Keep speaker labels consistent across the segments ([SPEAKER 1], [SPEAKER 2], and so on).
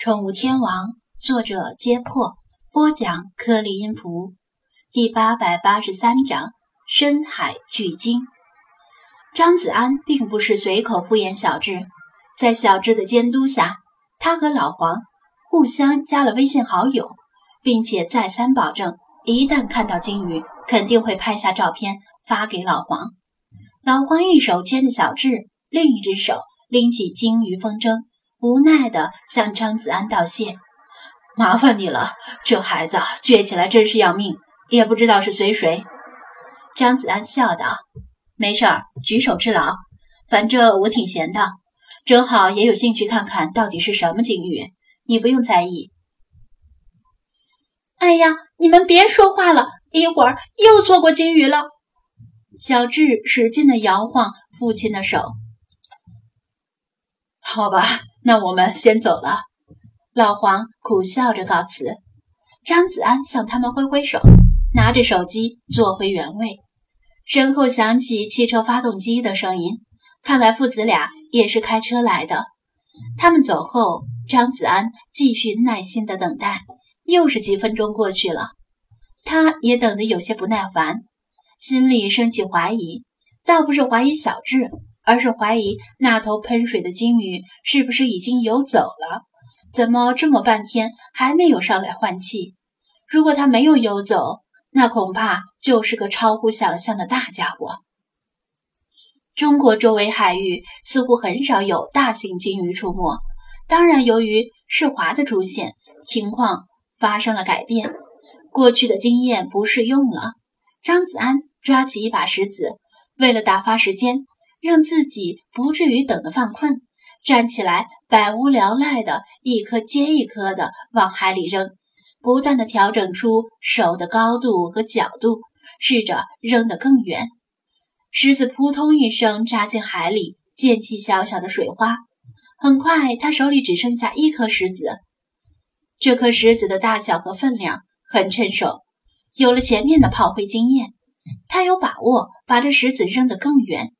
[SPEAKER 1] 宠物天王，作者：揭破，播讲：颗粒音符，第八百八十三章：深海巨鲸。张子安并不是随口敷衍小智，在小智的监督下，他和老黄互相加了微信好友，并且再三保证，一旦看到鲸鱼，肯定会拍下照片发给老黄。老黄一手牵着小智，另一只手拎起鲸鱼风筝。无奈地向张子安道谢：“
[SPEAKER 2] 麻烦你了，这孩子倔起来真是要命，也不知道是随谁。”
[SPEAKER 1] 张子安笑道：“没事儿，举手之劳。反正我挺闲的，正好也有兴趣看看到底是什么鲸鱼，你不用在意。”
[SPEAKER 3] 哎呀，你们别说话了，一会儿又错过鲸鱼了。
[SPEAKER 1] 小智使劲地摇晃父亲的手。
[SPEAKER 2] 好吧。那我们先走了，
[SPEAKER 1] 老黄苦笑着告辞。张子安向他们挥挥手，拿着手机坐回原位。身后响起汽车发动机的声音，看来父子俩也是开车来的。他们走后，张子安继续耐心的等待。又是几分钟过去了，他也等得有些不耐烦，心里升起怀疑，倒不是怀疑小智。而是怀疑那头喷水的鲸鱼是不是已经游走了？怎么这么半天还没有上来换气？如果它没有游走，那恐怕就是个超乎想象的大家伙。中国周围海域似乎很少有大型鲸鱼出没，当然，由于世华的出现，情况发生了改变。过去的经验不适用了。张子安抓起一把石子，为了打发时间。让自己不至于等得犯困，站起来，百无聊赖的一颗接一颗的往海里扔，不断的调整出手的高度和角度，试着扔得更远。石子扑通一声扎进海里，溅起小小的水花。很快，他手里只剩下一颗石子。这颗石子的大小和分量很趁手，有了前面的炮灰经验，他有把握把这石子扔得更远。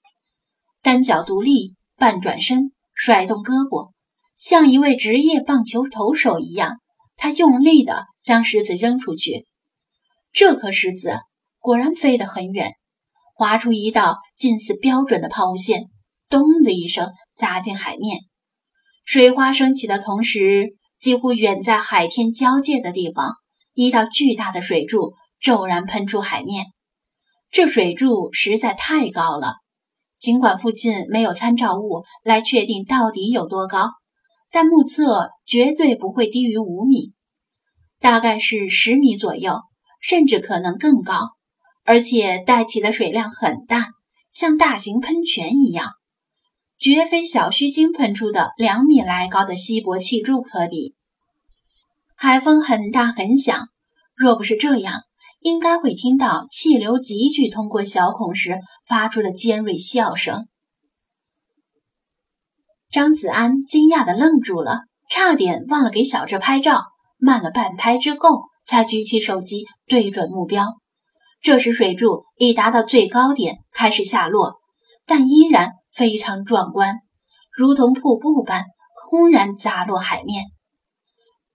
[SPEAKER 1] 单脚独立，半转身，甩动胳膊，像一位职业棒球投手一样。他用力地将石子扔出去。这颗石子果然飞得很远，划出一道近似标准的抛物线，咚的一声砸进海面。水花升起的同时，几乎远在海天交界的地方，一道巨大的水柱骤然喷出海面。这水柱实在太高了。尽管附近没有参照物来确定到底有多高，但目测绝对不会低于五米，大概是十米左右，甚至可能更高。而且带起的水量很大，像大型喷泉一样，绝非小须鲸喷出的两米来高的稀薄气柱可比。海风很大很响，若不是这样。应该会听到气流急剧通过小孔时发出了尖锐笑声。张子安惊讶的愣住了，差点忘了给小智拍照，慢了半拍之后才举起手机对准目标。这时水柱已达到最高点，开始下落，但依然非常壮观，如同瀑布般轰然砸落海面。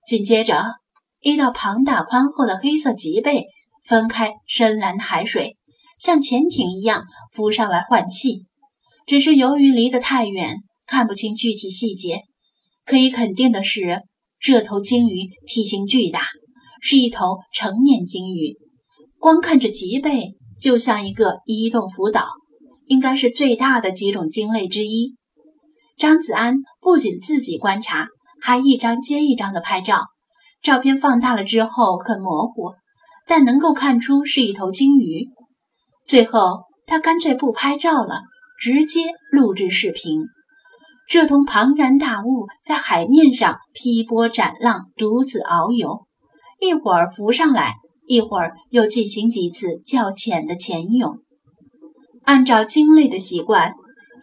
[SPEAKER 1] 紧接着，一道庞大宽厚的黑色脊背。分开深蓝海水，像潜艇一样浮上来换气。只是由于离得太远，看不清具体细节。可以肯定的是，这头鲸鱼体型巨大，是一头成年鲸鱼。光看着脊背，就像一个移动浮岛，应该是最大的几种鲸类之一。张子安不仅自己观察，还一张接一张的拍照。照片放大了之后很模糊。但能够看出是一头鲸鱼。最后，他干脆不拍照了，直接录制视频。这头庞然大物在海面上劈波斩浪，独自遨游，一会儿浮上来，一会儿又进行几次较浅的潜泳。按照鲸类的习惯，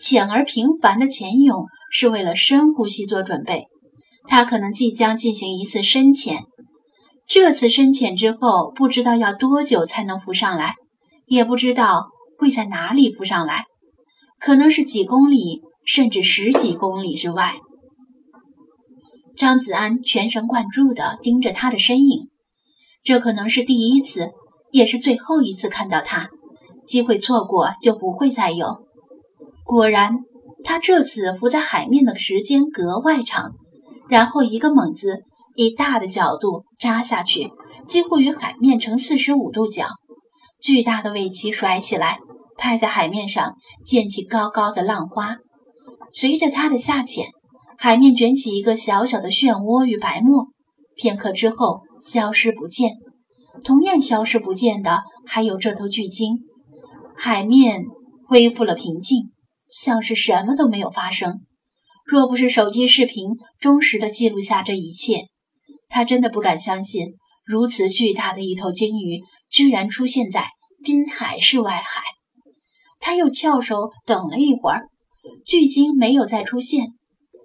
[SPEAKER 1] 浅而频繁的潜泳是为了深呼吸做准备。它可能即将进行一次深潜。这次深潜之后，不知道要多久才能浮上来，也不知道会在哪里浮上来，可能是几公里，甚至十几公里之外。张子安全神贯注地盯着他的身影，这可能是第一次，也是最后一次看到他。机会错过就不会再有。果然，他这次浮在海面的时间格外长，然后一个猛子，以大的角度扎下去，几乎与海面成四十五度角。巨大的尾鳍甩起来，拍在海面上，溅起高高的浪花。随着它的下潜，海面卷起一个小小的漩涡与白沫，片刻之后消失不见。同样消失不见的还有这头巨鲸。海面恢复了平静，像是什么都没有发生。若不是手机视频忠实的记录下这一切，他真的不敢相信，如此巨大的一头鲸鱼居然出现在滨海市外海。他又翘首等了一会儿。巨鲸没有再出现，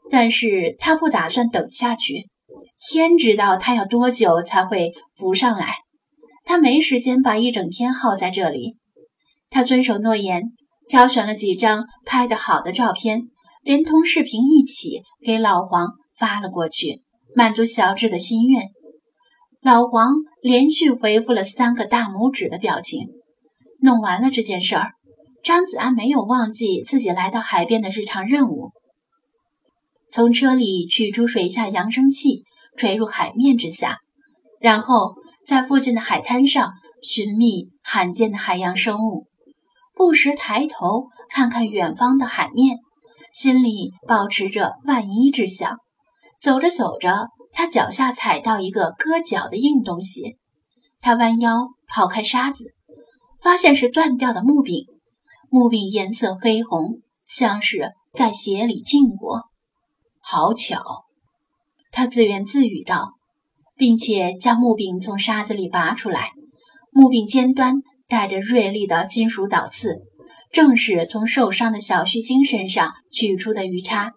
[SPEAKER 1] 但是他不打算等下去。天知道他要多久才会浮上来，他没时间把一整天耗在这里。他遵守诺言，挑选了几张拍得好的照片，连同视频一起给老黄发了过去，满足小智的心愿。老黄连续回复了三个大拇指的表情。弄完了这件事儿。张子安没有忘记自己来到海边的日常任务，从车里取出水下扬声器，垂入海面之下，然后在附近的海滩上寻觅罕见的海洋生物，不时抬头看看远方的海面，心里保持着万一之想。走着走着，他脚下踩到一个割脚的硬东西，他弯腰刨开沙子，发现是断掉的木柄。木柄颜色黑红，像是在血里浸过。好巧，他自言自语道，并且将木柄从沙子里拔出来。木柄尖端带着锐利的金属导刺，正是从受伤的小须鲸身上取出的鱼叉。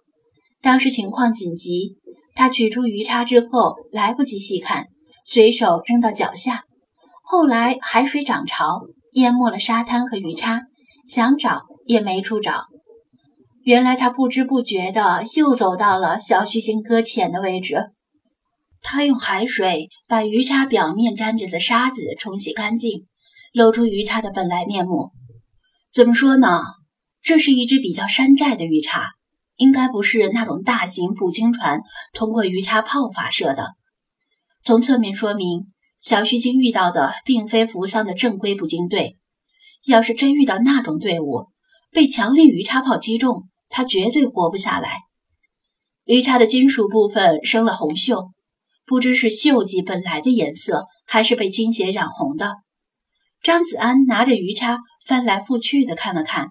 [SPEAKER 1] 当时情况紧急，他取出鱼叉之后来不及细看，随手扔到脚下。后来海水涨潮，淹没了沙滩和鱼叉。想找也没处找，原来他不知不觉的又走到了小须鲸搁浅的位置。他用海水把鱼叉表面沾着的沙子冲洗干净，露出鱼叉的本来面目。怎么说呢？这是一只比较山寨的鱼叉，应该不是那种大型捕鲸船通过鱼叉炮发射的。从侧面说明，小须鲸遇到的并非扶桑的正规捕鲸队。要是真遇到那种队伍，被强力鱼叉炮击中，他绝对活不下来。鱼叉的金属部分生了红锈，不知是锈迹本来的颜色，还是被精血染红的。张子安拿着鱼叉翻来覆去的看了看，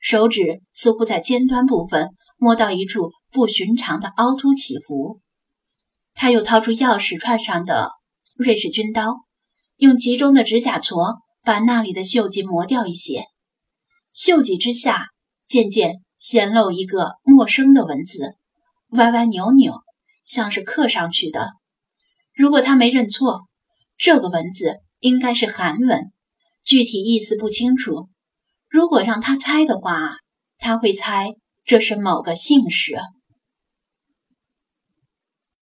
[SPEAKER 1] 手指似乎在尖端部分摸到一处不寻常的凹凸起伏。他又掏出钥匙串上的瑞士军刀，用其中的指甲锉。把那里的锈迹磨掉一些，锈迹之下渐渐显露一个陌生的文字，歪歪扭扭，像是刻上去的。如果他没认错，这个文字应该是韩文，具体意思不清楚。如果让他猜的话，他会猜这是某个姓氏。